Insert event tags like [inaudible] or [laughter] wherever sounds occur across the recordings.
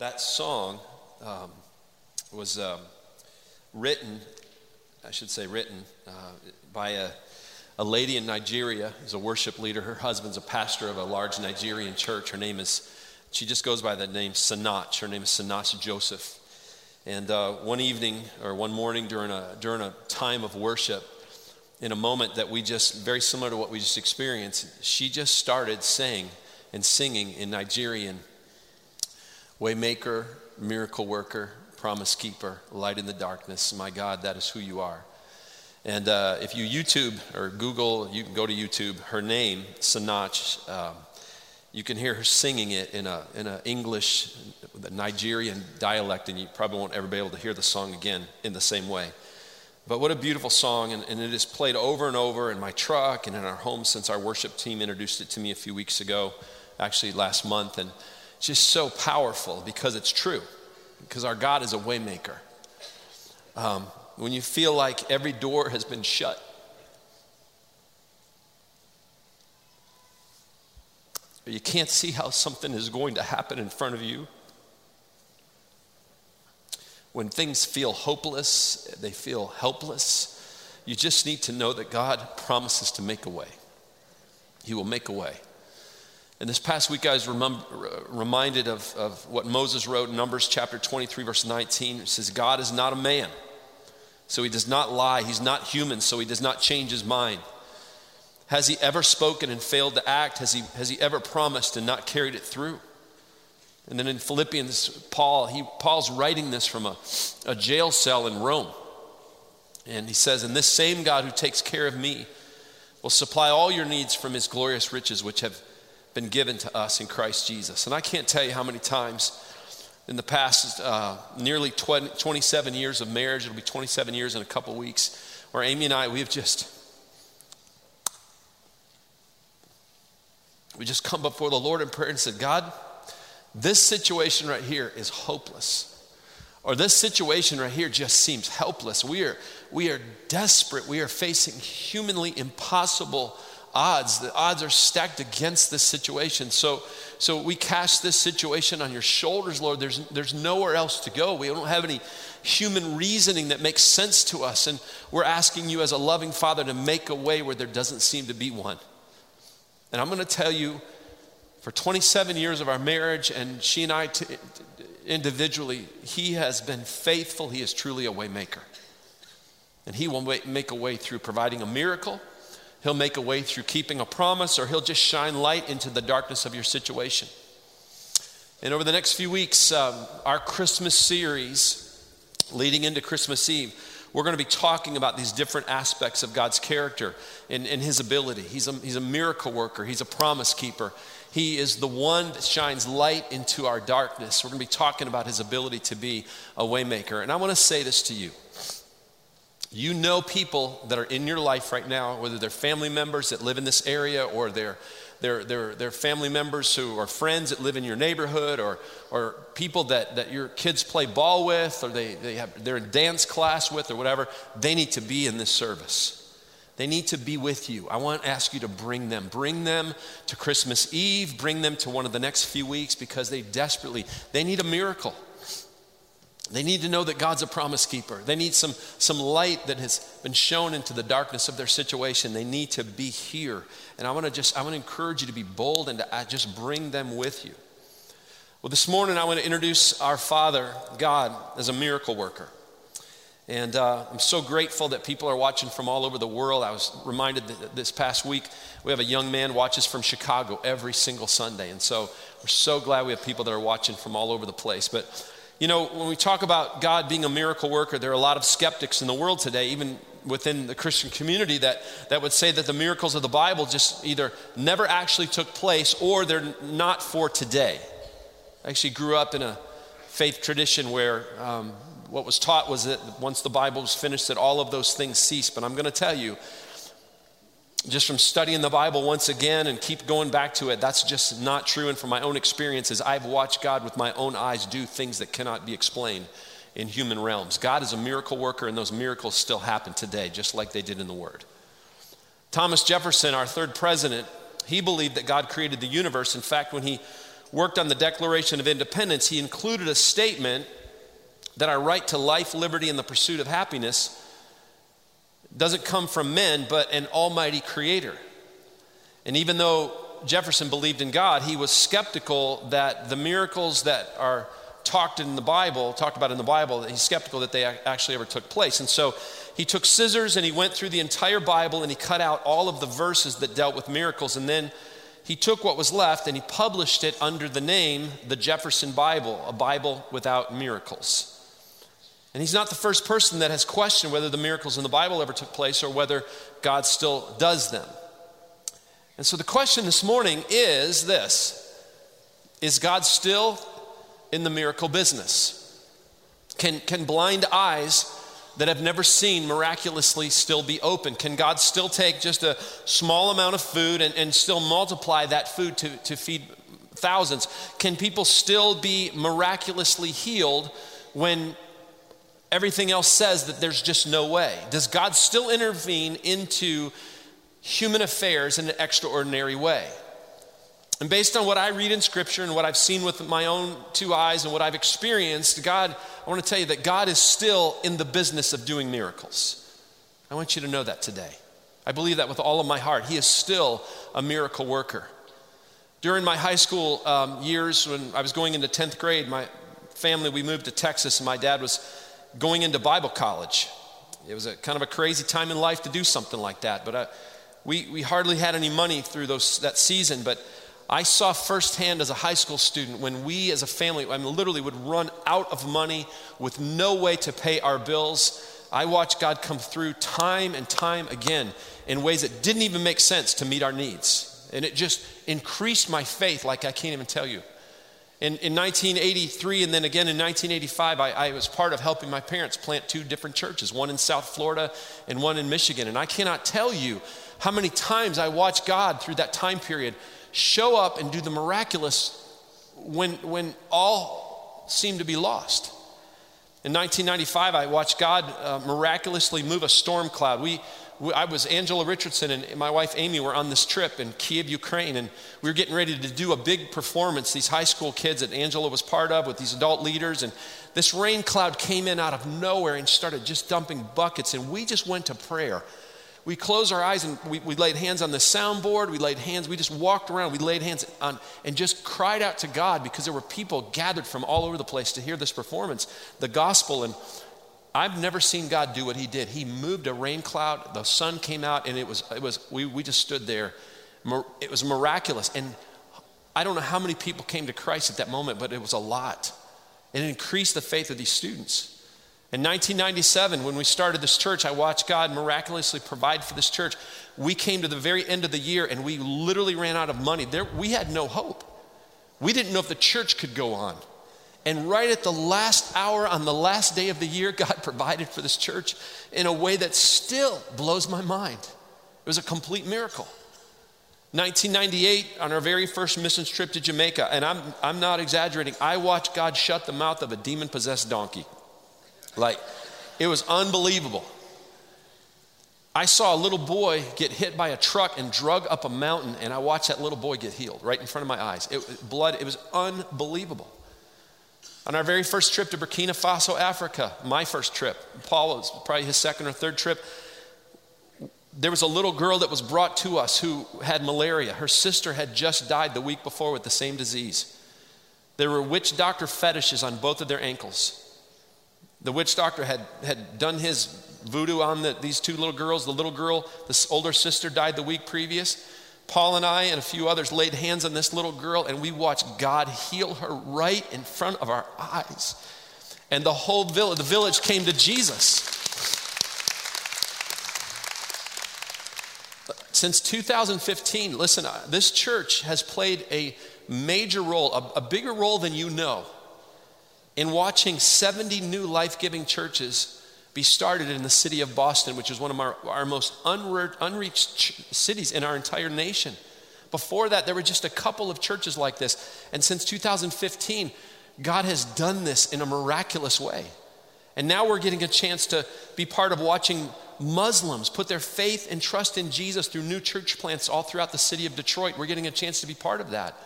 That song um, was um, written, I should say, written uh, by a, a lady in Nigeria who's a worship leader. Her husband's a pastor of a large Nigerian church. Her name is, she just goes by the name Sinach. Her name is Sinach Joseph. And uh, one evening or one morning during a, during a time of worship, in a moment that we just, very similar to what we just experienced, she just started saying and singing in Nigerian Waymaker, miracle worker, promise keeper, light in the darkness. My God, that is who you are. And uh, if you YouTube or Google, you can go to YouTube, her name, Sinach, um, you can hear her singing it in an in a English, Nigerian dialect, and you probably won't ever be able to hear the song again in the same way. But what a beautiful song, and, and it is played over and over in my truck and in our home since our worship team introduced it to me a few weeks ago, actually last month. And just so powerful because it's true, because our God is a waymaker. Um, when you feel like every door has been shut, you can't see how something is going to happen in front of you, when things feel hopeless, they feel helpless, you just need to know that God promises to make a way. He will make a way. And this past week, I was reminded of, of what Moses wrote in Numbers chapter 23, verse 19. It says, God is not a man, so he does not lie. He's not human, so he does not change his mind. Has he ever spoken and failed to act? Has he, has he ever promised and not carried it through? And then in Philippians, Paul, he, Paul's writing this from a, a jail cell in Rome. And he says, And this same God who takes care of me will supply all your needs from his glorious riches, which have been given to us in Christ Jesus. And I can't tell you how many times in the past uh, nearly 20, 27 years of marriage, it'll be 27 years in a couple weeks, where Amy and I, we have just, we just come before the Lord in prayer and said, God, this situation right here is hopeless. Or this situation right here just seems helpless. We are, we are desperate. We are facing humanly impossible odds. The odds are stacked against this situation. So, so we cast this situation on your shoulders, Lord. There's, there's nowhere else to go. We don't have any human reasoning that makes sense to us. And we're asking you, as a loving father, to make a way where there doesn't seem to be one. And I'm going to tell you, for 27 years of our marriage, and she and I t- individually, he has been faithful. He is truly a waymaker. And he will make a way through providing a miracle He'll make a way through keeping a promise, or He'll just shine light into the darkness of your situation. And over the next few weeks, um, our Christmas series, leading into Christmas Eve, we're going to be talking about these different aspects of God's character and, and His ability. He's a, he's a miracle worker, He's a promise keeper. He is the one that shines light into our darkness. We're going to be talking about His ability to be a waymaker. And I want to say this to you. You know people that are in your life right now, whether they're family members that live in this area or they're, they're, they're, they're family members who are friends that live in your neighborhood or, or people that, that your kids play ball with or they, they have, they're in dance class with or whatever. They need to be in this service. They need to be with you. I want to ask you to bring them. Bring them to Christmas Eve. Bring them to one of the next few weeks because they desperately, they need a miracle. They need to know that God's a promise keeper. They need some, some light that has been shown into the darkness of their situation. They need to be here. And I want to just, I want to encourage you to be bold and to just bring them with you. Well, this morning I want to introduce our Father, God, as a miracle worker. And uh, I'm so grateful that people are watching from all over the world. I was reminded this past week we have a young man watches from Chicago every single Sunday. And so we're so glad we have people that are watching from all over the place. But you know, when we talk about God being a miracle worker, there are a lot of skeptics in the world today, even within the Christian community, that, that would say that the miracles of the Bible just either never actually took place or they're not for today. I actually grew up in a faith tradition where um, what was taught was that once the Bible was finished, that all of those things ceased. But I'm going to tell you, just from studying the Bible once again and keep going back to it, that's just not true. And from my own experiences, I've watched God with my own eyes do things that cannot be explained in human realms. God is a miracle worker, and those miracles still happen today, just like they did in the Word. Thomas Jefferson, our third president, he believed that God created the universe. In fact, when he worked on the Declaration of Independence, he included a statement that our right to life, liberty, and the pursuit of happiness doesn't come from men, but an almighty creator. And even though Jefferson believed in God, he was skeptical that the miracles that are talked in the Bible, talked about in the Bible, he's skeptical that they actually ever took place. And so he took scissors and he went through the entire Bible and he cut out all of the verses that dealt with miracles. And then he took what was left and he published it under the name the Jefferson Bible, a Bible without miracles. And he's not the first person that has questioned whether the miracles in the Bible ever took place or whether God still does them. And so the question this morning is this Is God still in the miracle business? Can, can blind eyes that have never seen miraculously still be open? Can God still take just a small amount of food and, and still multiply that food to, to feed thousands? Can people still be miraculously healed when everything else says that there's just no way? Does God still intervene into human affairs in an extraordinary way? And based on what I read in Scripture and what I've seen with my own two eyes and what I've experienced, God, I want to tell you that God is still in the business of doing miracles. I want you to know that today. I believe that with all of my heart. He is still a miracle worker. During my high school um, years, when I was going into 10th grade, my family, we moved to Texas, and my dad was going into Bible college. It was a kind of a crazy time in life to do something like that, but I, uh, we, we hardly had any money through those, that season. But I saw firsthand as a high school student when we as a family, I mean, literally would run out of money with no way to pay our bills. I watched God come through time and time again in ways that didn't even make sense to meet our needs. And it just increased my faith like I can't even tell you. In, in 1983 and then again in 1985, I, I was part of helping my parents plant two different churches, one in South Florida and one in Michigan. And I cannot tell you how many times I watched God through that time period show up and do the miraculous when, when all seemed to be lost. In 1995, I watched God uh, miraculously move a storm cloud. We, I was Angela Richardson and my wife Amy were on this trip in Kiev, Ukraine, and we were getting ready to do a big performance. These high school kids that Angela was part of with these adult leaders, and this rain cloud came in out of nowhere and started just dumping buckets, and we just went to prayer we closed our eyes and we, we laid hands on the soundboard. We laid hands, we just walked around. We laid hands on and just cried out to God because there were people gathered from all over the place to hear this performance, the gospel. And I've never seen God do what he did. He moved a rain cloud, the sun came out, and it was, it was we, we just stood there. It was miraculous. And I don't know how many people came to Christ at that moment, but it was a lot. It increased the faith of these students. In 1997, when we started this church, I watched God miraculously provide for this church. We came to the very end of the year and we literally ran out of money. There, we had no hope. We didn't know if the church could go on. And right at the last hour, on the last day of the year, [laughs] God provided for this church in a way that still blows my mind. It was a complete miracle. 1998, on our very first mission trip to Jamaica, and I'm, I'm not exaggerating, I watched God shut the mouth of a demon possessed donkey. Like, it was unbelievable. I saw a little boy get hit by a truck and drug up a mountain, and I watched that little boy get healed right in front of my eyes. It blood, it was unbelievable. On our very first trip to Burkina Faso, Africa, my first trip, Paul was probably his second or third trip, there was a little girl that was brought to us who had malaria. Her sister had just died the week before with the same disease. There were witch doctor fetishes on both of their ankles. The witch doctor had, had done his voodoo on the, these two little girls. The little girl, this older sister, died the week previous. Paul and I and a few others laid hands on this little girl, and we watched God heal her right in front of our eyes. And the whole village, the village came to Jesus. Since 2015, listen, uh, this church has played a major role, a, a bigger role than you know in watching 70 new life giving churches be started in the city of Boston, which is one of our, our most unre- unreached ch- cities in our entire nation. Before that, there were just a couple of churches like this. And since 2015, God has done this in a miraculous way. And now we're getting a chance to be part of watching Muslims put their faith and trust in Jesus through new church plants all throughout the city of Detroit. We're getting a chance to be part of that.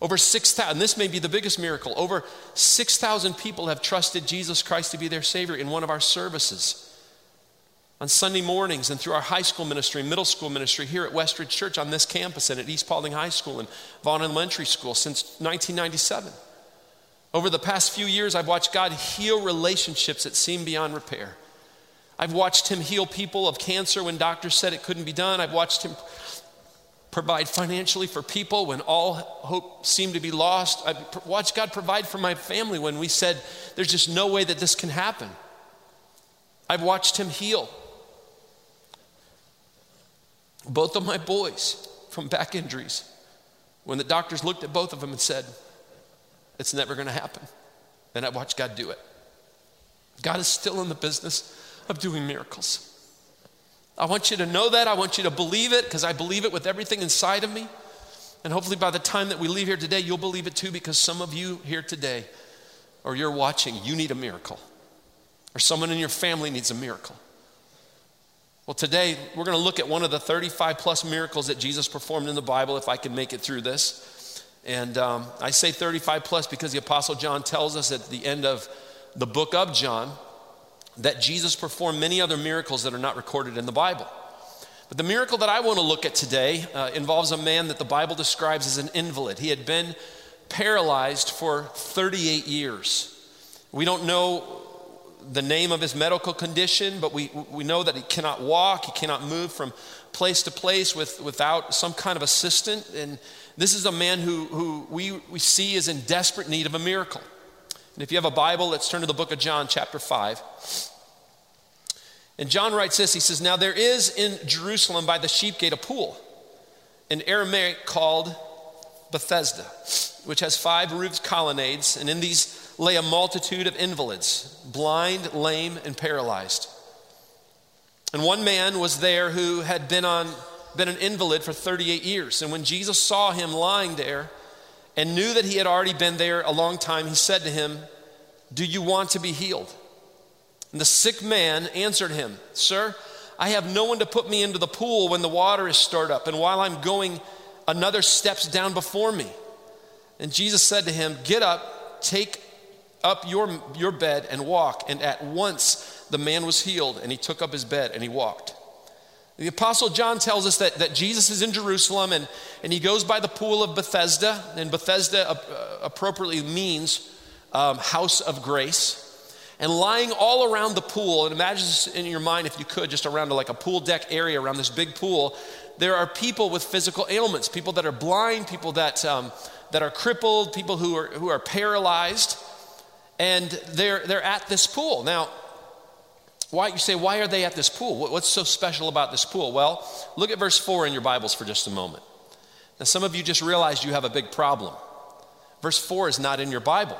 Over 6,000, this may be the biggest miracle. Over 6,000 people have trusted Jesus Christ to be their Savior in one of our services. On Sunday mornings and through our high school ministry, middle school ministry here at Westridge Church on this campus and at East Paulding High School and Vaughn Elementary School since 1997. Over the past few years, I've watched God heal relationships that seem beyond repair. I've watched Him heal people of cancer when doctors said it couldn't be done. I've watched Him provide financially for people when all hope seemed to be lost. I watched God provide for my family when we said, There's just no way that this can happen. I've watched Him heal both of my boys from back injuries when the doctors looked at both of them and said, It's never going to happen. And I watched God do it. God is still in the business of doing miracles. I want you to know that. I want you to believe it because I believe it with everything inside of me. And hopefully, by the time that we leave here today, you'll believe it too because some of you here today, or you're watching, you need a miracle, or someone in your family needs a miracle. Well, today we're going to look at one of the 35 plus miracles that Jesus performed in the Bible, if I can make it through this. And um, I say 35 plus because the Apostle John tells us at the end of the book of John that Jesus performed many other miracles that are not recorded in the Bible. But the miracle that I want to look at today uh, involves a man that the Bible describes as an invalid. He had been paralyzed for 38 years. We don't know the name of his medical condition, but we, we know that he cannot walk, he cannot move from place to place with, without some kind of assistant. And this is a man who, who we, we see is in desperate need of a miracle. And if you have a Bible, let's turn to the book of John, chapter 5. And John writes this He says, Now there is in Jerusalem by the sheep gate a pool, in Aramaic called Bethesda, which has five roofed colonnades, and in these lay a multitude of invalids, blind, lame, and paralyzed. And one man was there who had been, on, been an invalid for 38 years. And when Jesus saw him lying there, and knew that he had already been there a long time, he said to him, Do you want to be healed? And the sick man answered him, Sir, I have no one to put me into the pool when the water is stirred up, and while I'm going, another steps down before me. And Jesus said to him, Get up, take up your, your bed, and walk. And at once the man was healed, and he took up his bed and he walked. The Apostle John tells us that, that Jesus is in Jerusalem and, and he goes by the pool of Bethesda, and Bethesda uh, appropriately means um, house of grace. And lying all around the pool, and imagine this in your mind if you could, just around like a pool deck area around this big pool, there are people with physical ailments, people that are blind, people that, um, that are crippled, people who are, who are paralyzed, and they're, they're at this pool. Now, why, you say, why are they at this pool? What's so special about this pool? Well, look at verse 4 in your Bibles for just a moment. Now, some of you just realized you have a big problem. Verse 4 is not in your Bible.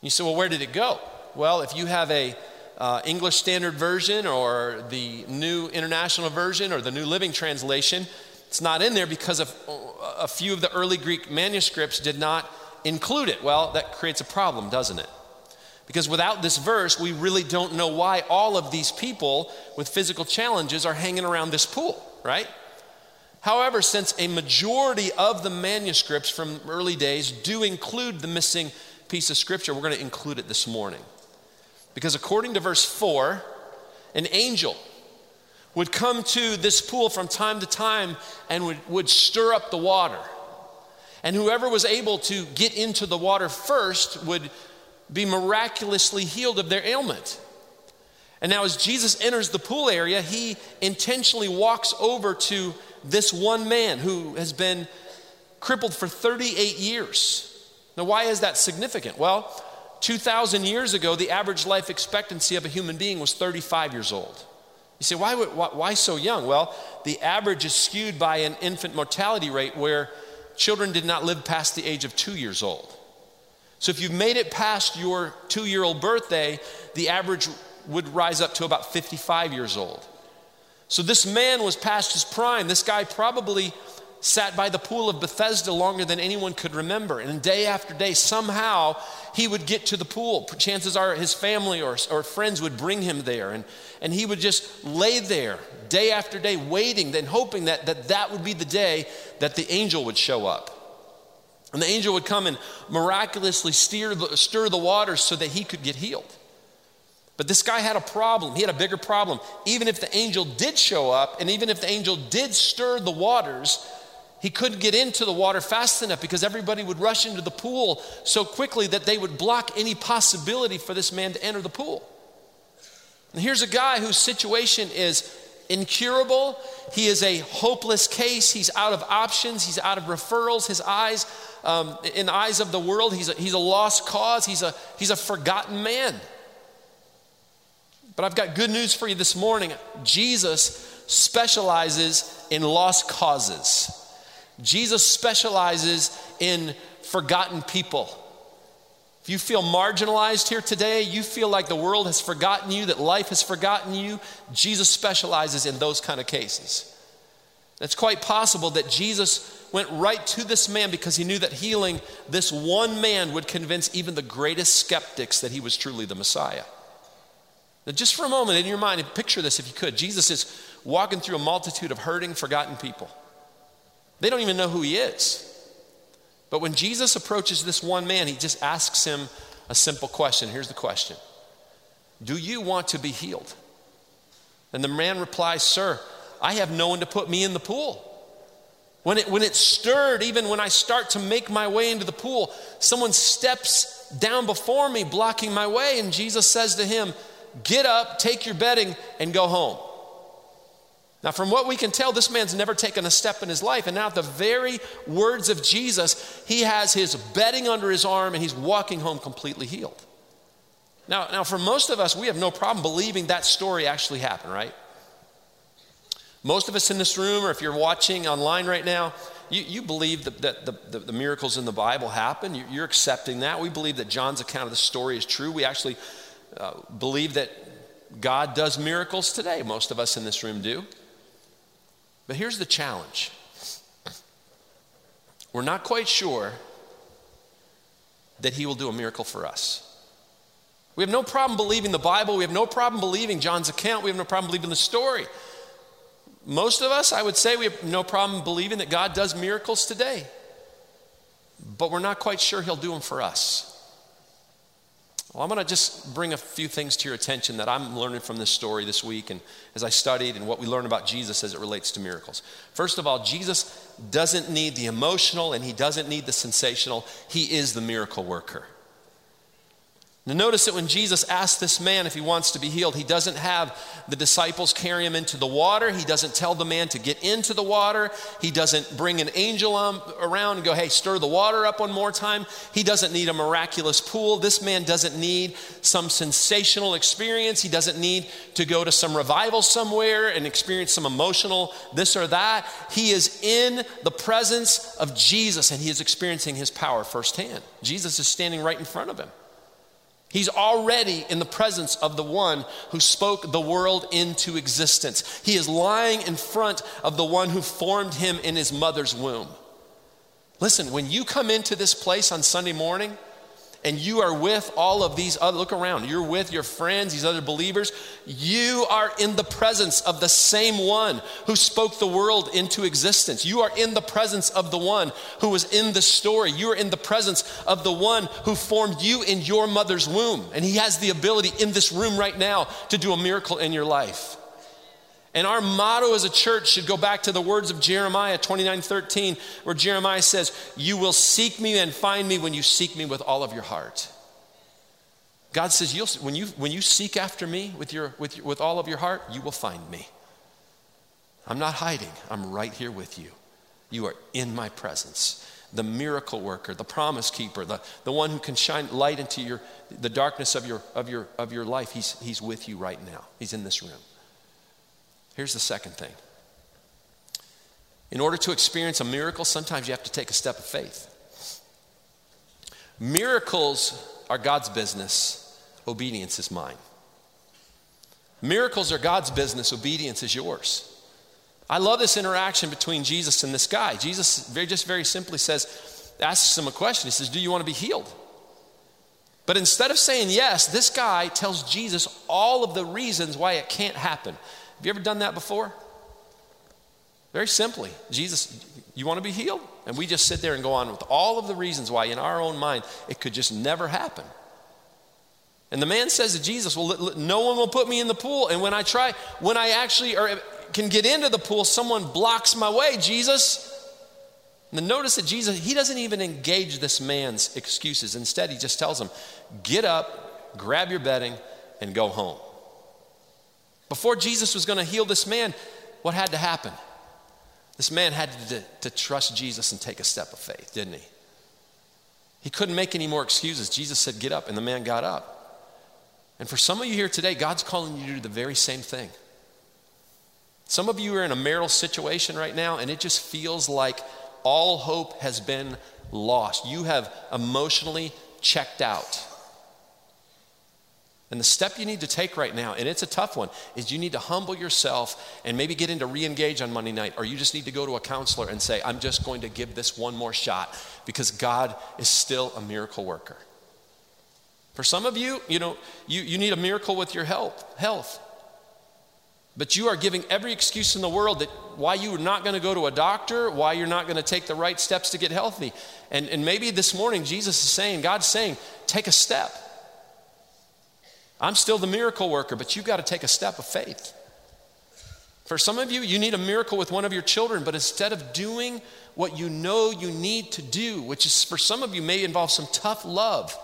You say, well, where did it go? Well, if you have a uh, English Standard Version or the New International Version or the New Living Translation, it's not in there because of, a few of the early Greek manuscripts did not include it. Well, that creates a problem, doesn't it? Because without this verse, we really don't know why all of these people with physical challenges are hanging around this pool, right? However, since a majority of the manuscripts from early days do include the missing piece of scripture, we're going to include it this morning. Because according to verse 4, an angel would come to this pool from time to time and would, would stir up the water. And whoever was able to get into the water first would be miraculously healed of their ailment. And now, as Jesus enters the pool area, he intentionally walks over to this one man who has been crippled for 38 years. Now, why is that significant? Well, 2,000 years ago, the average life expectancy of a human being was 35 years old. You say, why, why, why so young? Well, the average is skewed by an infant mortality rate where children did not live past the age of two years old. So if you've made it past your two year old birthday, the average would rise up to about 55 years old. So this man was past his prime. This guy probably sat by the pool of Bethesda longer than anyone could remember. And day after day, somehow he would get to the pool. Chances are his family or, or friends would bring him there. And, and he would just lay there day after day, waiting, then hoping that, that that would be the day that the angel would show up. And the angel would come and miraculously steer the, stir the waters so that he could get healed. But this guy had a problem. He had a bigger problem. Even if the angel did show up, and even if the angel did stir the waters, he couldn't get into the water fast enough because everybody would rush into the pool so quickly that they would block any possibility for this man to enter the pool. And here's a guy whose situation is incurable. He is a hopeless case. He's out of options. He's out of referrals. His eyes, um, in the eyes of the world, he's a, he's a lost cause. He's a, he's a forgotten man. But I've got good news for you this morning. Jesus specializes in lost causes. Jesus specializes in forgotten people. If you feel marginalized here today, you feel like the world has forgotten you, that life has forgotten you, Jesus specializes in those kind of cases. It's quite possible that Jesus went right to this man because he knew that healing this one man would convince even the greatest skeptics that he was truly the Messiah. Now, just for a moment in your mind, picture this if you could. Jesus is walking through a multitude of hurting, forgotten people. They don't even know who he is. But when Jesus approaches this one man, he just asks him a simple question. Here's the question Do you want to be healed? And the man replies, Sir, I have no one to put me in the pool. When it, when it stirred, even when I start to make my way into the pool, someone steps down before me, blocking my way. And Jesus says to him, Get up, take your bedding, and go home. Now, from what we can tell, this man's never taken a step in his life. And now, at the very words of Jesus, he has his bedding under his arm and he's walking home completely healed. Now, now, for most of us, we have no problem believing that story actually happened, right? Most of us in this room, or if you're watching online right now, you, you believe that, that the, the, the, miracles in the Bible happen. You, you're accepting that. We believe that John's account of the story is true. We actually uh, believe that God does miracles today. Most of us in this room do. But here's the challenge we're not quite sure that He will do a miracle for us. We have no problem believing the Bible. We have no problem believing John's account. We have no problem believing the story. Most of us, I would say, we have no problem believing that God does miracles today. But we're not quite sure He'll do them for us. Well, I'm going to just bring a few things to your attention that I'm learning from this story this week and as I studied and what we learn about Jesus as it relates to miracles. First of all, Jesus doesn't need the emotional and he doesn't need the sensational, he is the miracle worker. Now, notice that when Jesus asks this man if he wants to be healed, he doesn't have the disciples carry him into the water. He doesn't tell the man to get into the water. He doesn't bring an angel um, around and go, hey, stir the water up one more time. He doesn't need a miraculous pool. This man doesn't need some sensational experience. He doesn't need to go to some revival somewhere and experience some emotional this or that. He is in the presence of Jesus and he is experiencing his power firsthand. Jesus is standing right in front of him. He's already in the presence of the one who spoke the world into existence. He is lying in front of the one who formed him in his mother's womb. Listen, when you come into this place on Sunday morning, and you are with all of these other, look around, you're with your friends, these other believers, you are in the presence of the same one who spoke the world into existence. You are in the presence of the one who was in the story. You are in the presence of the one who formed you in your mother's womb. And he has the ability in this room right now to do a miracle in your life. And our motto as a church should go back to the words of Jeremiah 29 13, where Jeremiah says, You will seek me and find me when you seek me with all of your heart. God says, You'll, when, you, when you seek after me with, your, with, your, with all of your heart, you will find me. I'm not hiding, I'm right here with you. You are in my presence. The miracle worker, the promise keeper, the, the one who can shine light into your, the darkness of your, of, your, of your life, he's, he's with you right now. He's in this room. Here's the second thing in order to experience a miracle, sometimes you have to take a step of faith. Miracles are God's business, obedience is mine. Miracles are God's business, obedience is yours. I love this interaction between Jesus and this guy. Jesus very, just very simply says, asks him a question. He says, Do you want to be healed? But instead of saying yes, this guy tells Jesus all of the reasons why it can't happen. Have you ever done that before? Very simply, Jesus, you want to be healed? And we just sit there and go on with all of the reasons why, in our own mind, it could just never happen. And the man says to Jesus, Well, no one will put me in the pool. And when I try, when I actually or can get into the pool, someone blocks my way, Jesus. And then notice that Jesus, he doesn't even engage this man's excuses. Instead, he just tells him, Get up, grab your bedding, and go home. Before Jesus was going to heal this man, what had to happen? This man had to, to, trust Jesus and take a step of faith, didn't he? He couldn't make any more excuses. Jesus said, Get up, and the man got up. And for some of you here today, God's calling you to do the very same thing. Some of you are in a marital situation right now, and it just feels like all hope has been lost. You have emotionally checked out. And the step you need to take right now, and it's a tough one, is you need to humble yourself and maybe get into re engage on Monday night, or you just need to go to a counselor and say, I'm just going to give this one more shot because God is still a miracle worker. For some of you, you know, you, you need a miracle with your health, health. But you are giving every excuse in the world that why you are not going to go to a doctor, why you're not going to take the right steps to get healthy. And, and maybe this morning Jesus is saying, God's saying, take a step. I'm still the miracle worker, but you've got to take a step of faith. For some of you, you need a miracle with one of your children, but instead of doing what you know you need to do, which is for some of you may involve some tough love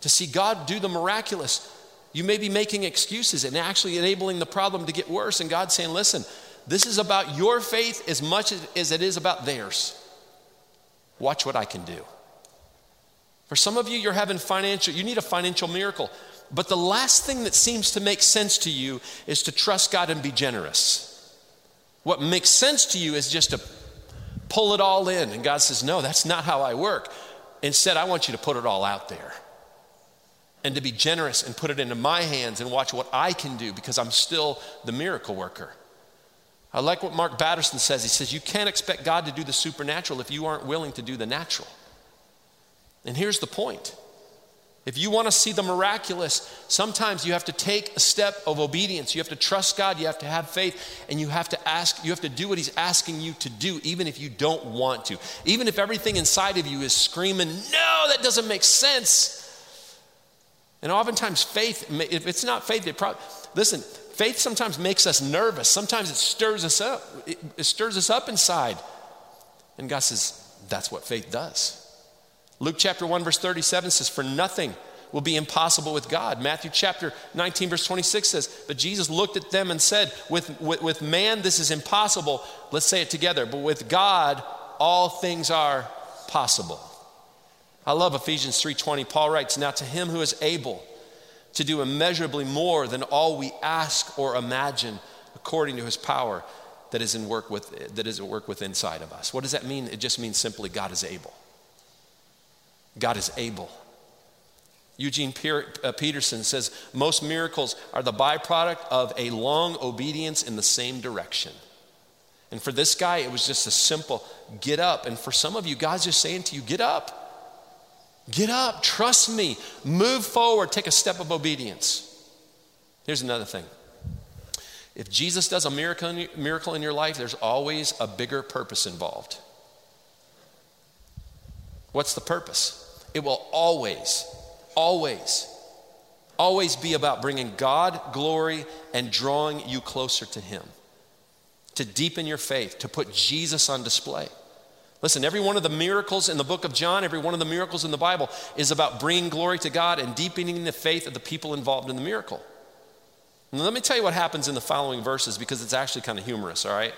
to see God do the miraculous, you may be making excuses and actually enabling the problem to get worse. And God's saying, listen, this is about your faith as much as it is about theirs. Watch what I can do. For some of you, you're having financial, you need a financial miracle. But the last thing that seems to make sense to you is to trust God and be generous. What makes sense to you is just to pull it all in. And God says, No, that's not how I work. Instead, I want you to put it all out there and to be generous and put it into my hands and watch what I can do because I'm still the miracle worker. I like what Mark Batterson says. He says, You can't expect God to do the supernatural if you aren't willing to do the natural. And here's the point if you want to see the miraculous, sometimes you have to take a step of obedience. You have to trust God, you have to have faith, and you have to ask, you have to do what He's asking you to do, even if you don't want to. Even if everything inside of you is screaming, No, that doesn't make sense. And oftentimes, faith, if it's not faith, it probably, listen, faith sometimes makes us nervous. Sometimes it stirs us up. It, it stirs us up inside. And God says, That's what faith does. Luke chapter 1, verse 37 says, For nothing will be impossible with God. Matthew chapter 19, verse 26 says, But Jesus looked at them and said, with, with, with man, this is impossible. Let's say it together. But with God, all things are possible. I love Ephesians 3:20. Paul writes, "Now to him who is able to do immeasurably more than all we ask or imagine, according to his power that is in work with that is at work with inside of us." What does that mean? It just means simply God is able. God is able. Eugene uh, Peterson says most miracles are the byproduct of a long obedience in the same direction. And for this guy, it was just a simple get up. And for some of you, God's just saying to you, get up. Get up, trust me, move forward, take a step of obedience. Here's another thing if Jesus does a miracle in your life, there's always a bigger purpose involved. What's the purpose? It will always, always, always be about bringing God glory and drawing you closer to Him, to deepen your faith, to put Jesus on display. Listen, every one of the miracles in the book of John, every one of the miracles in the Bible is about bringing glory to God and deepening the faith of the people involved in the miracle. And let me tell you what happens in the following verses because it's actually kind of humorous, all right?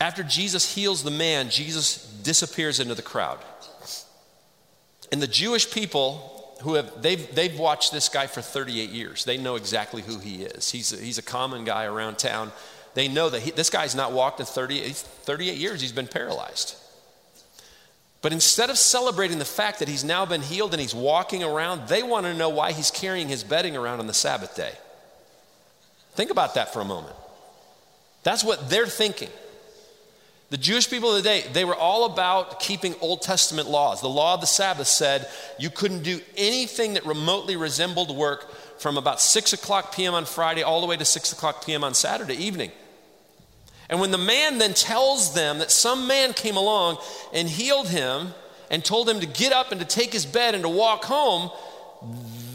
After Jesus heals the man, Jesus disappears into the crowd. And the Jewish people who have, they've, they've watched this guy for 38 years. They know exactly who he is. He's a, he's a common guy around town. They know that he, this guy's not walked in 38, 38 years, he's been paralyzed. But instead of celebrating the fact that he's now been healed and he's walking around, they want to know why he's carrying his bedding around on the Sabbath day. Think about that for a moment. That's what they're thinking. The Jewish people of the day, they were all about keeping Old Testament laws. The law of the Sabbath said you couldn't do anything that remotely resembled work from about 6 o'clock p.m. on Friday all the way to 6 o'clock p.m. on Saturday evening. And when the man then tells them that some man came along and healed him and told him to get up and to take his bed and to walk home,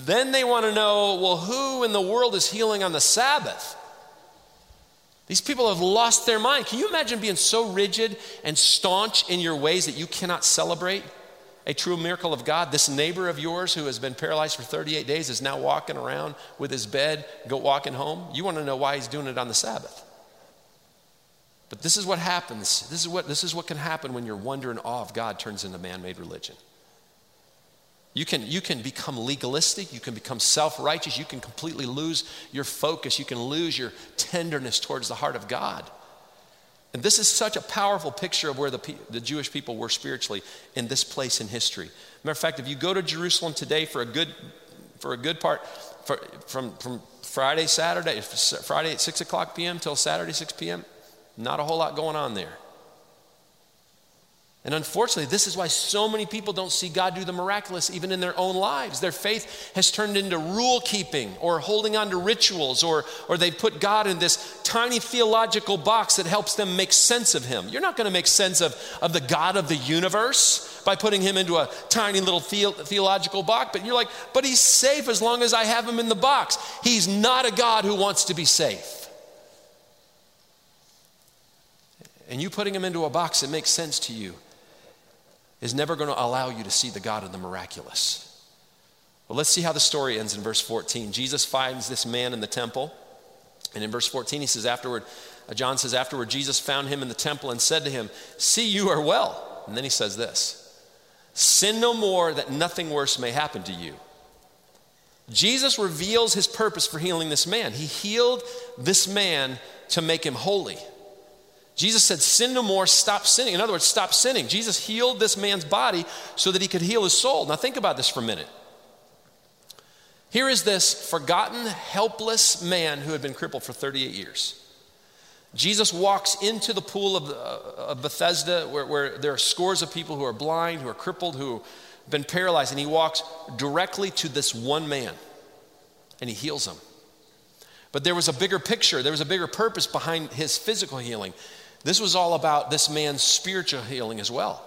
then they want to know well, who in the world is healing on the Sabbath? These people have lost their mind. Can you imagine being so rigid and staunch in your ways that you cannot celebrate a true miracle of God? This neighbor of yours who has been paralyzed for 38 days is now walking around with his bed, go walking home. You want to know why he's doing it on the Sabbath. But this is what happens. This is what, this is what can happen when your wonder and awe of God turns into man made religion. You can, you can become legalistic, you can become self righteous, you can completely lose your focus, you can lose your tenderness towards the heart of God. And this is such a powerful picture of where the, the Jewish people were spiritually in this place in history. Matter of fact, if you go to Jerusalem today for a good, for a good part, for, from, from Friday, Saturday, Friday at 6 o'clock p.m. till Saturday, 6 p.m., not a whole lot going on there. And unfortunately, this is why so many people don't see God do the miraculous even in their own lives. Their faith has turned into rule keeping or holding on to rituals, or, or they put God in this tiny theological box that helps them make sense of Him. You're not going to make sense of, of the God of the universe by putting Him into a tiny little the- theological box, but you're like, but He's safe as long as I have Him in the box. He's not a God who wants to be safe. And you putting him into a box that makes sense to you is never going to allow you to see the God of the miraculous. Well, let's see how the story ends in verse 14. Jesus finds this man in the temple. And in verse 14, he says, afterward, uh, John says, afterward, Jesus found him in the temple and said to him, See, you are well. And then he says this Sin no more, that nothing worse may happen to you. Jesus reveals his purpose for healing this man. He healed this man to make him holy. Jesus said, Sin no more, stop sinning. In other words, stop sinning. Jesus healed this man's body so that he could heal his soul. Now, think about this for a minute. Here is this forgotten, helpless man who had been crippled for 38 years. Jesus walks into the pool of, uh, of Bethesda where, where there are scores of people who are blind, who are crippled, who have been paralyzed, and he walks directly to this one man and he heals him. But there was a bigger picture, there was a bigger purpose behind his physical healing. This was all about this man's spiritual healing as well.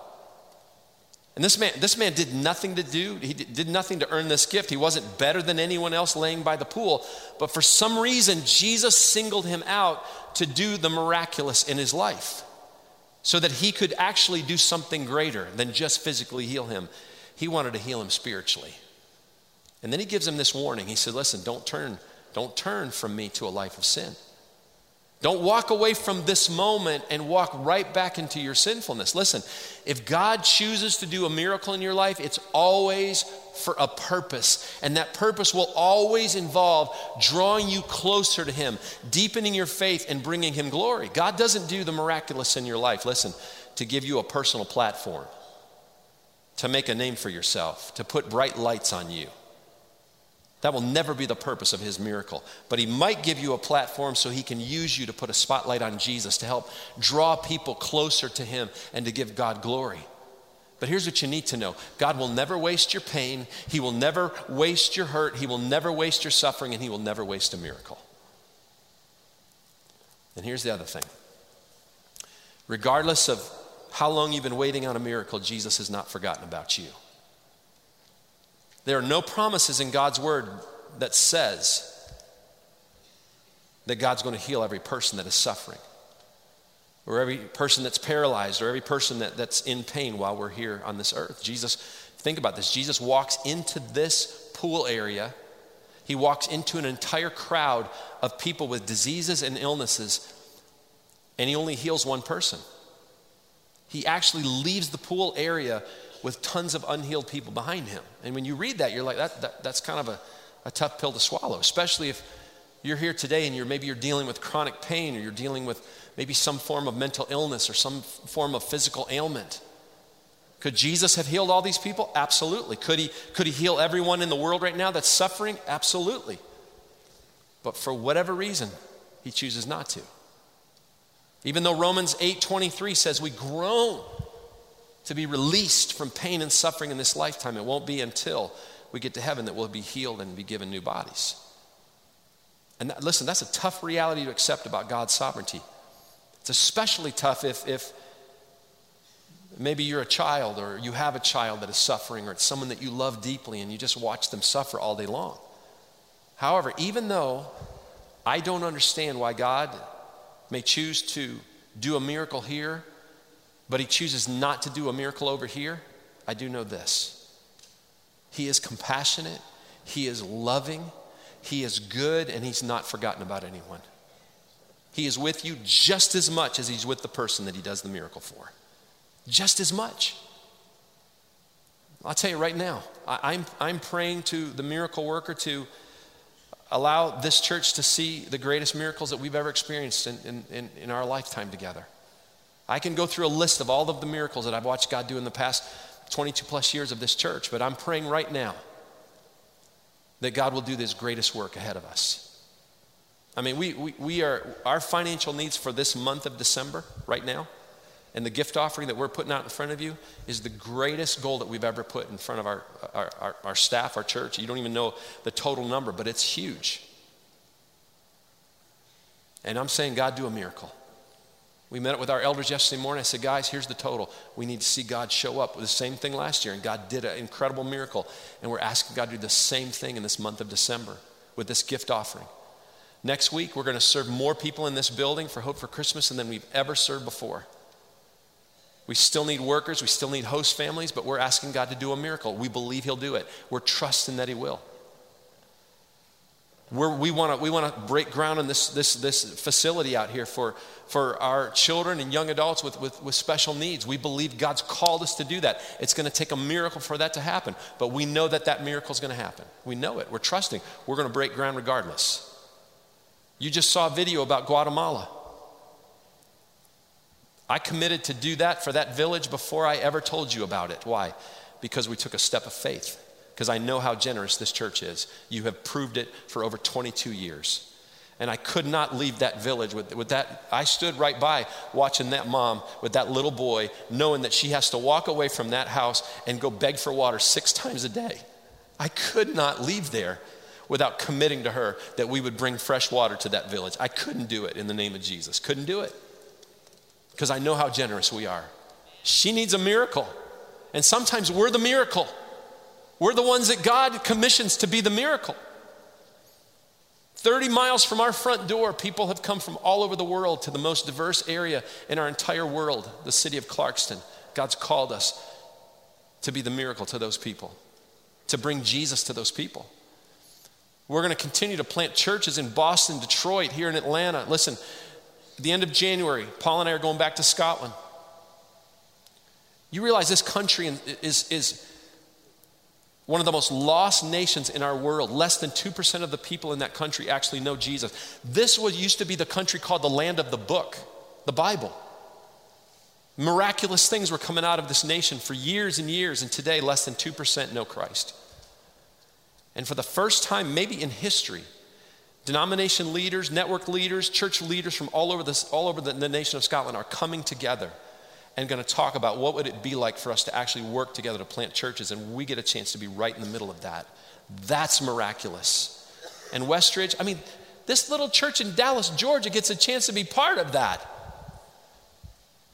And this man, this man did nothing to do, he did nothing to earn this gift. He wasn't better than anyone else laying by the pool. But for some reason, Jesus singled him out to do the miraculous in his life so that he could actually do something greater than just physically heal him. He wanted to heal him spiritually. And then he gives him this warning. He said, Listen, don't turn, don't turn from me to a life of sin. Don't walk away from this moment and walk right back into your sinfulness. Listen, if God chooses to do a miracle in your life, it's always for a purpose. And that purpose will always involve drawing you closer to Him, deepening your faith, and bringing Him glory. God doesn't do the miraculous in your life, listen, to give you a personal platform, to make a name for yourself, to put bright lights on you. That will never be the purpose of his miracle. But he might give you a platform so he can use you to put a spotlight on Jesus to help draw people closer to him and to give God glory. But here's what you need to know God will never waste your pain, He will never waste your hurt, He will never waste your suffering, and He will never waste a miracle. And here's the other thing regardless of how long you've been waiting on a miracle, Jesus has not forgotten about you. There are no promises in God's word that says that God's going to heal every person that is suffering, or every person that's paralyzed, or every person that, that's in pain while we're here on this earth. Jesus, think about this. Jesus walks into this pool area, he walks into an entire crowd of people with diseases and illnesses, and he only heals one person. He actually leaves the pool area with tons of unhealed people behind him. And when you read that, you're like, that, that that's kind of a, a tough pill to swallow, especially if you're here today and you're maybe you're dealing with chronic pain or you're dealing with maybe some form of mental illness or some form of physical ailment. Could Jesus have healed all these people? Absolutely. Could he, could he heal everyone in the world right now that's suffering? Absolutely. But for whatever reason, he chooses not to. Even though Romans 8:23 says we groan to be released from pain and suffering in this lifetime. It won't be until we get to heaven that we'll be healed and be given new bodies. And that, listen, that's a tough reality to accept about God's sovereignty. It's especially tough if, if maybe you're a child or you have a child that is suffering or it's someone that you love deeply and you just watch them suffer all day long. However, even though I don't understand why God may choose to do a miracle here, but he chooses not to do a miracle over here, I do know this. He is compassionate, he is loving, he is good, and he's not forgotten about anyone. He is with you just as much as he's with the person that he does the miracle for. Just as much. I'll tell you right now, I, am I'm, I'm praying to the miracle worker to allow this church to see the greatest miracles that we've ever experienced in, in, in, our lifetime together. I can go through a list of all of the miracles that I've watched God do in the past 22 plus years of this church, but I'm praying right now that God will do this greatest work ahead of us. I mean, we, we, we are, our financial needs for this month of December right now, and the gift offering that we're putting out in front of you is the greatest goal that we've ever put in front of our, our, our, our staff, our church. You don't even know the total number, but it's huge. And I'm saying, God, do a miracle. We met with our elders yesterday morning. I said, guys, here's the total. We need to see God show up. with the same thing last year, and God did an incredible miracle. And we're asking God to do the same thing in this month of December with this gift offering. Next week, we're going to serve more people in this building for Hope for Christmas than we've ever served before. We still need workers, we still need host families, but we're asking God to do a miracle. We believe He'll do it. We're trusting that He will. We're, we want to we wanna break ground on this, this, this facility out here for, for our children and young adults with, with, with special needs. We believe God's called us to do that. It's going to take a miracle for that to happen, but we know that that miracle is going to happen. We know it. We're trusting. We're going to break ground regardless. You just saw a video about Guatemala. I committed to do that for that village before I ever told you about it. Why? Because we took a step of faith. Because I know how generous this church is. You have proved it for over 22 years. And I could not leave that village with, with that. I stood right by watching that mom with that little boy, knowing that she has to walk away from that house and go beg for water six times a day. I could not leave there without committing to her that we would bring fresh water to that village. I couldn't do it in the name of Jesus. Couldn't do it because I know how generous we are. She needs a miracle. And sometimes we're the miracle. We're the ones that God commissions to be the miracle. 30 miles from our front door, people have come from all over the world to the most diverse area in our entire world, the city of Clarkston. God's called us to be the miracle to those people, to bring Jesus to those people. We're going to continue to plant churches in Boston, Detroit, here in Atlanta. Listen, at the end of January, Paul and I are going back to Scotland. You realize this country is, is one of the most lost nations in our world. Less than 2% of the people in that country actually know Jesus. This was used to be the country called the land of the book, the Bible. Miraculous things were coming out of this nation for years and years, and today less than 2% know Christ. And for the first time, maybe in history, Denomination leaders, network leaders, church leaders from all over, this, all over the, the nation of Scotland are coming together and going to talk about what would it be like for us to actually work together to plant churches and we get a chance to be right in the middle of that. That's miraculous. And westridge i mean this little church in dallas georgia gets a chance to be part of that.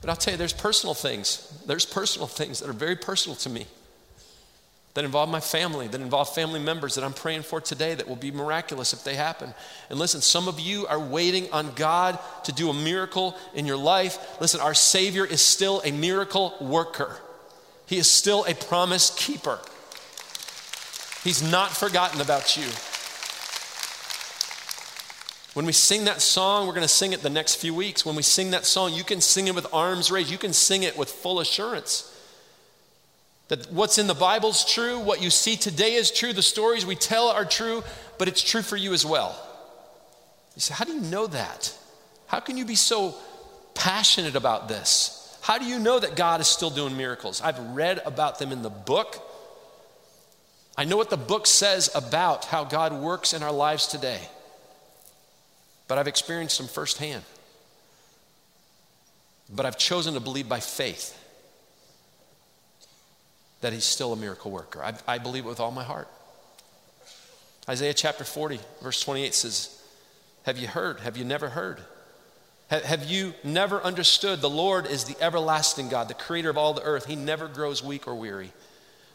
But i'll tell you there's personal things. There's personal things that are very personal to me that involve my family, that involve family members that I'm praying for today that will be miraculous if they happen. And listen, some of you are waiting on God to do a miracle in your life. Listen, our Savior is still a miracle worker, He is still a promise keeper. He's not forgotten about you. When we sing that song, we're going to sing it the next few weeks. When we sing that song, you can sing it with arms raised. You can sing it with full assurance. That what's in the Bible is true, what you see today is true, the stories we tell are true, but it's true for you as well. You say, How do you know that? How can you be so passionate about this? How do you know that God is still doing miracles? I've read about them in the book. I know what the book says about how God works in our lives today, but I've experienced them firsthand. But I've chosen to believe by faith that he's still a miracle worker. I, I believe it with all my heart. Isaiah chapter 40, verse 28 says, Have you heard? Have you never heard? Have you never understood the Lord is the everlasting God, the creator of all the earth? He never grows weak or weary.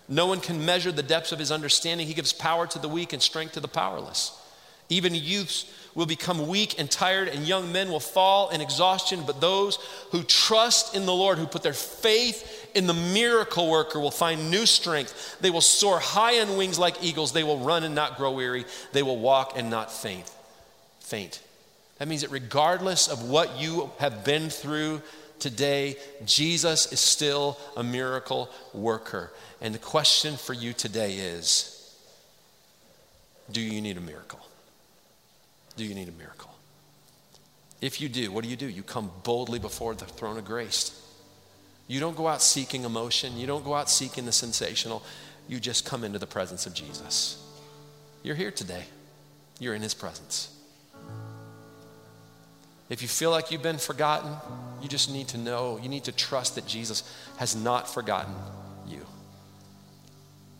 No one can measure the depths of his understanding. He gives power to the weak and strength to the powerless. Even youths will become weak and tired, and young men will fall in exhaustion. But those who trust in the Lord, who put their faith in the miracle worker, will find new strength. They will soar high on wings like eagles. They will run and not grow weary. They will walk and not faint. Faint. That means that regardless of what you have been through today, Jesus is still a miracle worker. And the question for you today is do you need a miracle? Do you need a miracle? If you do, what do you do? You come boldly before the throne of grace. You don't go out seeking emotion, you don't go out seeking the sensational. You just come into the presence of Jesus. You're here today, you're in his presence. If you feel like you've been forgotten, you just need to know, you need to trust that Jesus has not forgotten you.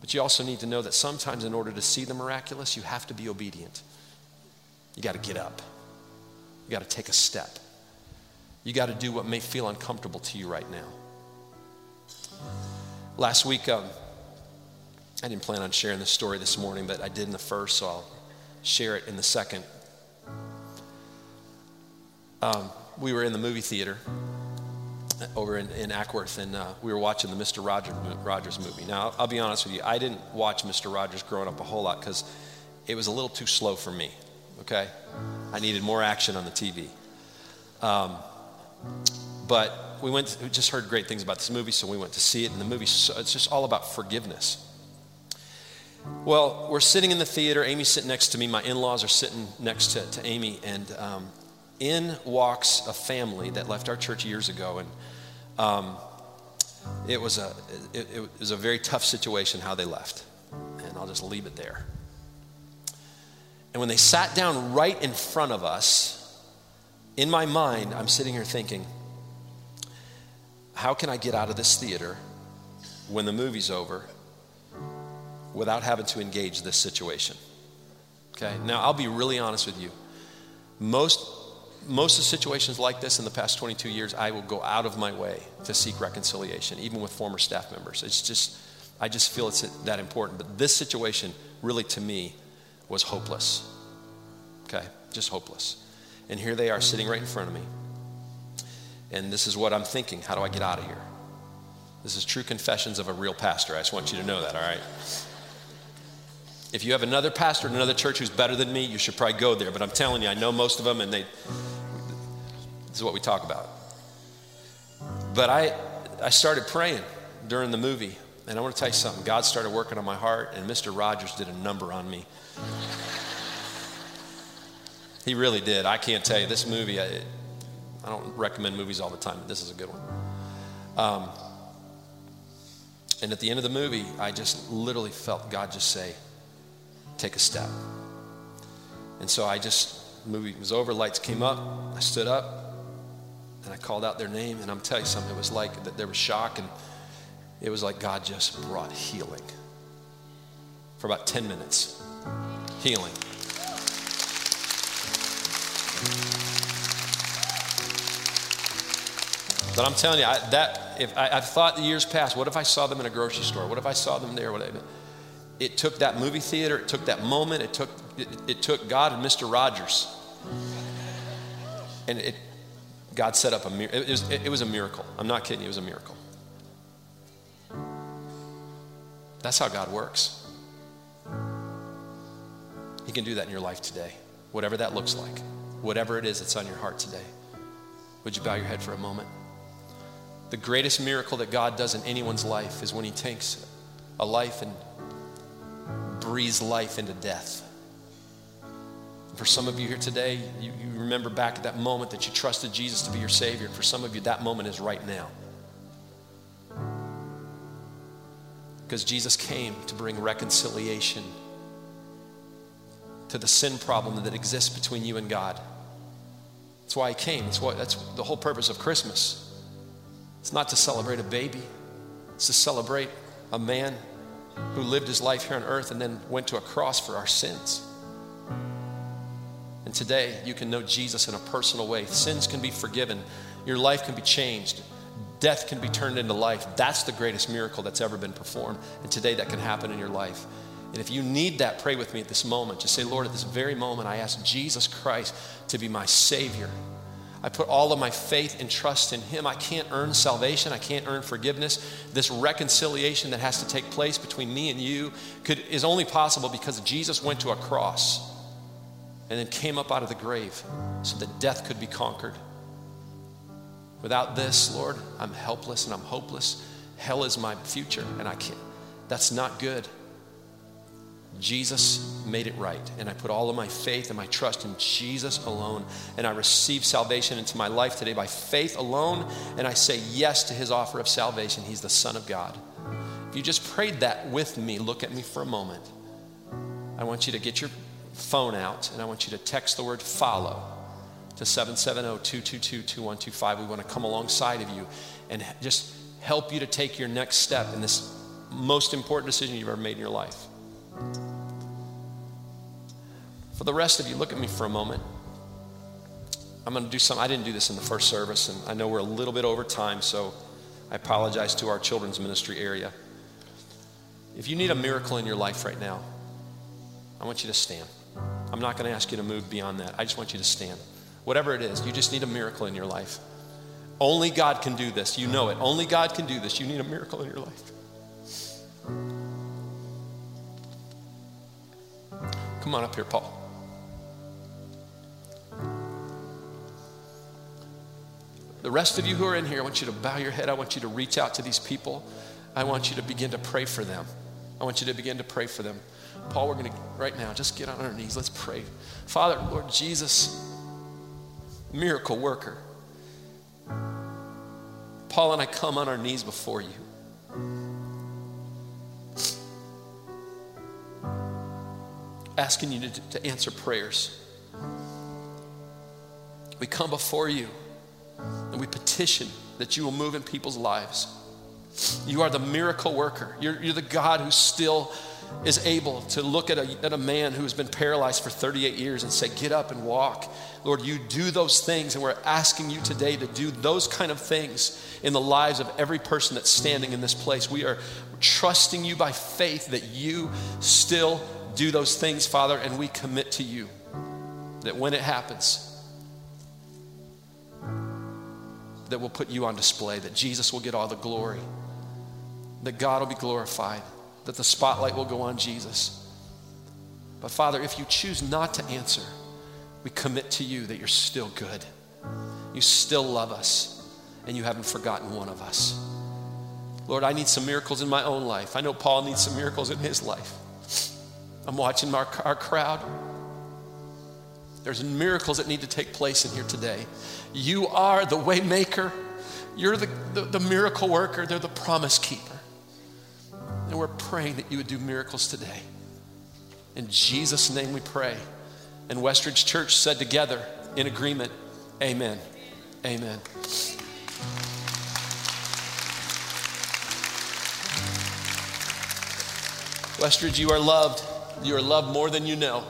But you also need to know that sometimes, in order to see the miraculous, you have to be obedient. You got to get up, you got to take a step, you got to do what may feel uncomfortable to you right now. Last week, um, I didn't plan on sharing this story this morning, but I did in the first, so I'll share it in the second. Um, we were in the movie theater over in, in Acworth, and uh, we were watching the Mr. Rogers, Rogers movie. Now, I'll, I'll be honest with you, I didn't watch Mr. Rogers growing up a whole lot because it was a little too slow for me, okay? I needed more action on the TV. Um, but we went, we just heard great things about this movie, so we went to see it, and the movie, so, it's just all about forgiveness. Well, we're sitting in the theater. Amy's sitting next to me. My in laws are sitting next to, to Amy, and um, in walks a family that left our church years ago, and um, it was a it, it was a very tough situation how they left, and I'll just leave it there. And when they sat down right in front of us, in my mind, I'm sitting here thinking, how can I get out of this theater when the movie's over without having to engage this situation? Okay, now I'll be really honest with you. Most most of situations like this in the past 22 years, I will go out of my way to seek reconciliation, even with former staff members. It's just, I just feel it's that important. But this situation, really to me, was hopeless. Okay? Just hopeless. And here they are sitting right in front of me. And this is what I'm thinking how do I get out of here? This is true confessions of a real pastor. I just want you to know that, all right? If you have another pastor in another church who's better than me, you should probably go there. But I'm telling you, I know most of them, and they, this is what we talk about. But I, I started praying during the movie, and I want to tell you something. God started working on my heart, and Mr. Rogers did a number on me. [laughs] he really did. I can't tell you. This movie, I, I don't recommend movies all the time, but this is a good one. Um, and at the end of the movie, I just literally felt God just say, take a step. And so I just, movie was over, lights came up, I stood up, and I called out their name, and I'm telling you something, it was like that there was shock, and it was like God just brought healing for about 10 minutes. Healing. But I'm telling you, I, that if I, have thought the years past, what if I saw them in a grocery store? What if I saw them there? Whatever it took that movie theater, it took that moment, it took, it, it took God and Mr. Rogers. And it, God set up a miracle. It, was, it, it was a miracle. I'm not kidding it was a miracle. That's how God works. He can do that in your life today, whatever that looks like, whatever it is that's on your heart today. Would you bow your head for a moment? The greatest miracle that God does in anyone's life is when He takes a life and breathes life into death. For some of you here today, you, you remember back at that moment that you trusted Jesus to be your Savior. For some of you, that moment is right now. Because Jesus came to bring reconciliation to the sin problem that exists between you and God. That's why he came. That's, what, that's the whole purpose of Christmas. It's not to celebrate a baby, it's to celebrate a man who lived his life here on earth and then went to a cross for our sins. And today, you can know Jesus in a personal way. Sins can be forgiven, your life can be changed, death can be turned into life. That's the greatest miracle that's ever been performed. And today, that can happen in your life. And if you need that, pray with me at this moment. Just say, Lord, at this very moment, I ask Jesus Christ to be my Savior. I put all of my faith and trust in Him. I can't earn salvation. I can't earn forgiveness. This reconciliation that has to take place between me and you could, is only possible because Jesus went to a cross and then came up out of the grave so that death could be conquered. Without this, Lord, I'm helpless and I'm hopeless. Hell is my future, and I can't. That's not good. Jesus made it right. And I put all of my faith and my trust in Jesus alone. And I receive salvation into my life today by faith alone. And I say yes to his offer of salvation. He's the Son of God. If you just prayed that with me, look at me for a moment. I want you to get your phone out and I want you to text the word follow to 770 222 2125. We want to come alongside of you and just help you to take your next step in this most important decision you've ever made in your life. For the rest of you, look at me for a moment. I'm going to do something. I didn't do this in the first service, and I know we're a little bit over time, so I apologize to our children's ministry area. If you need a miracle in your life right now, I want you to stand. I'm not going to ask you to move beyond that. I just want you to stand. Whatever it is, you just need a miracle in your life. Only God can do this. You know it. Only God can do this. You need a miracle in your life. Come on up here, Paul. The rest of you who are in here, I want you to bow your head. I want you to reach out to these people. I want you to begin to pray for them. I want you to begin to pray for them. Paul, we're going to, right now, just get on our knees. Let's pray. Father, Lord Jesus, miracle worker. Paul and I come on our knees before you. Asking you to, to answer prayers. We come before you and we petition that you will move in people's lives. You are the miracle worker. You're, you're the God who still is able to look at a, at a man who has been paralyzed for 38 years and say, Get up and walk. Lord, you do those things, and we're asking you today to do those kind of things in the lives of every person that's standing in this place. We are trusting you by faith that you still do those things, Father, and we commit to you that when it happens, that will put you on display, that Jesus will get all the glory, that God will be glorified, that the spotlight will go on Jesus. But Father, if you choose not to answer, we commit to you that you're still good. You still love us, and you haven't forgotten one of us. Lord, I need some miracles in my own life. I know Paul needs some miracles in his life. I'm watching our, our crowd. There's miracles that need to take place in here today. You are the waymaker. You're the, the, the miracle worker. They're the promise keeper. And we're praying that you would do miracles today. In Jesus' name we pray. And Westridge Church said together in agreement, Amen. Amen. Westridge, you are loved. You are loved more than you know.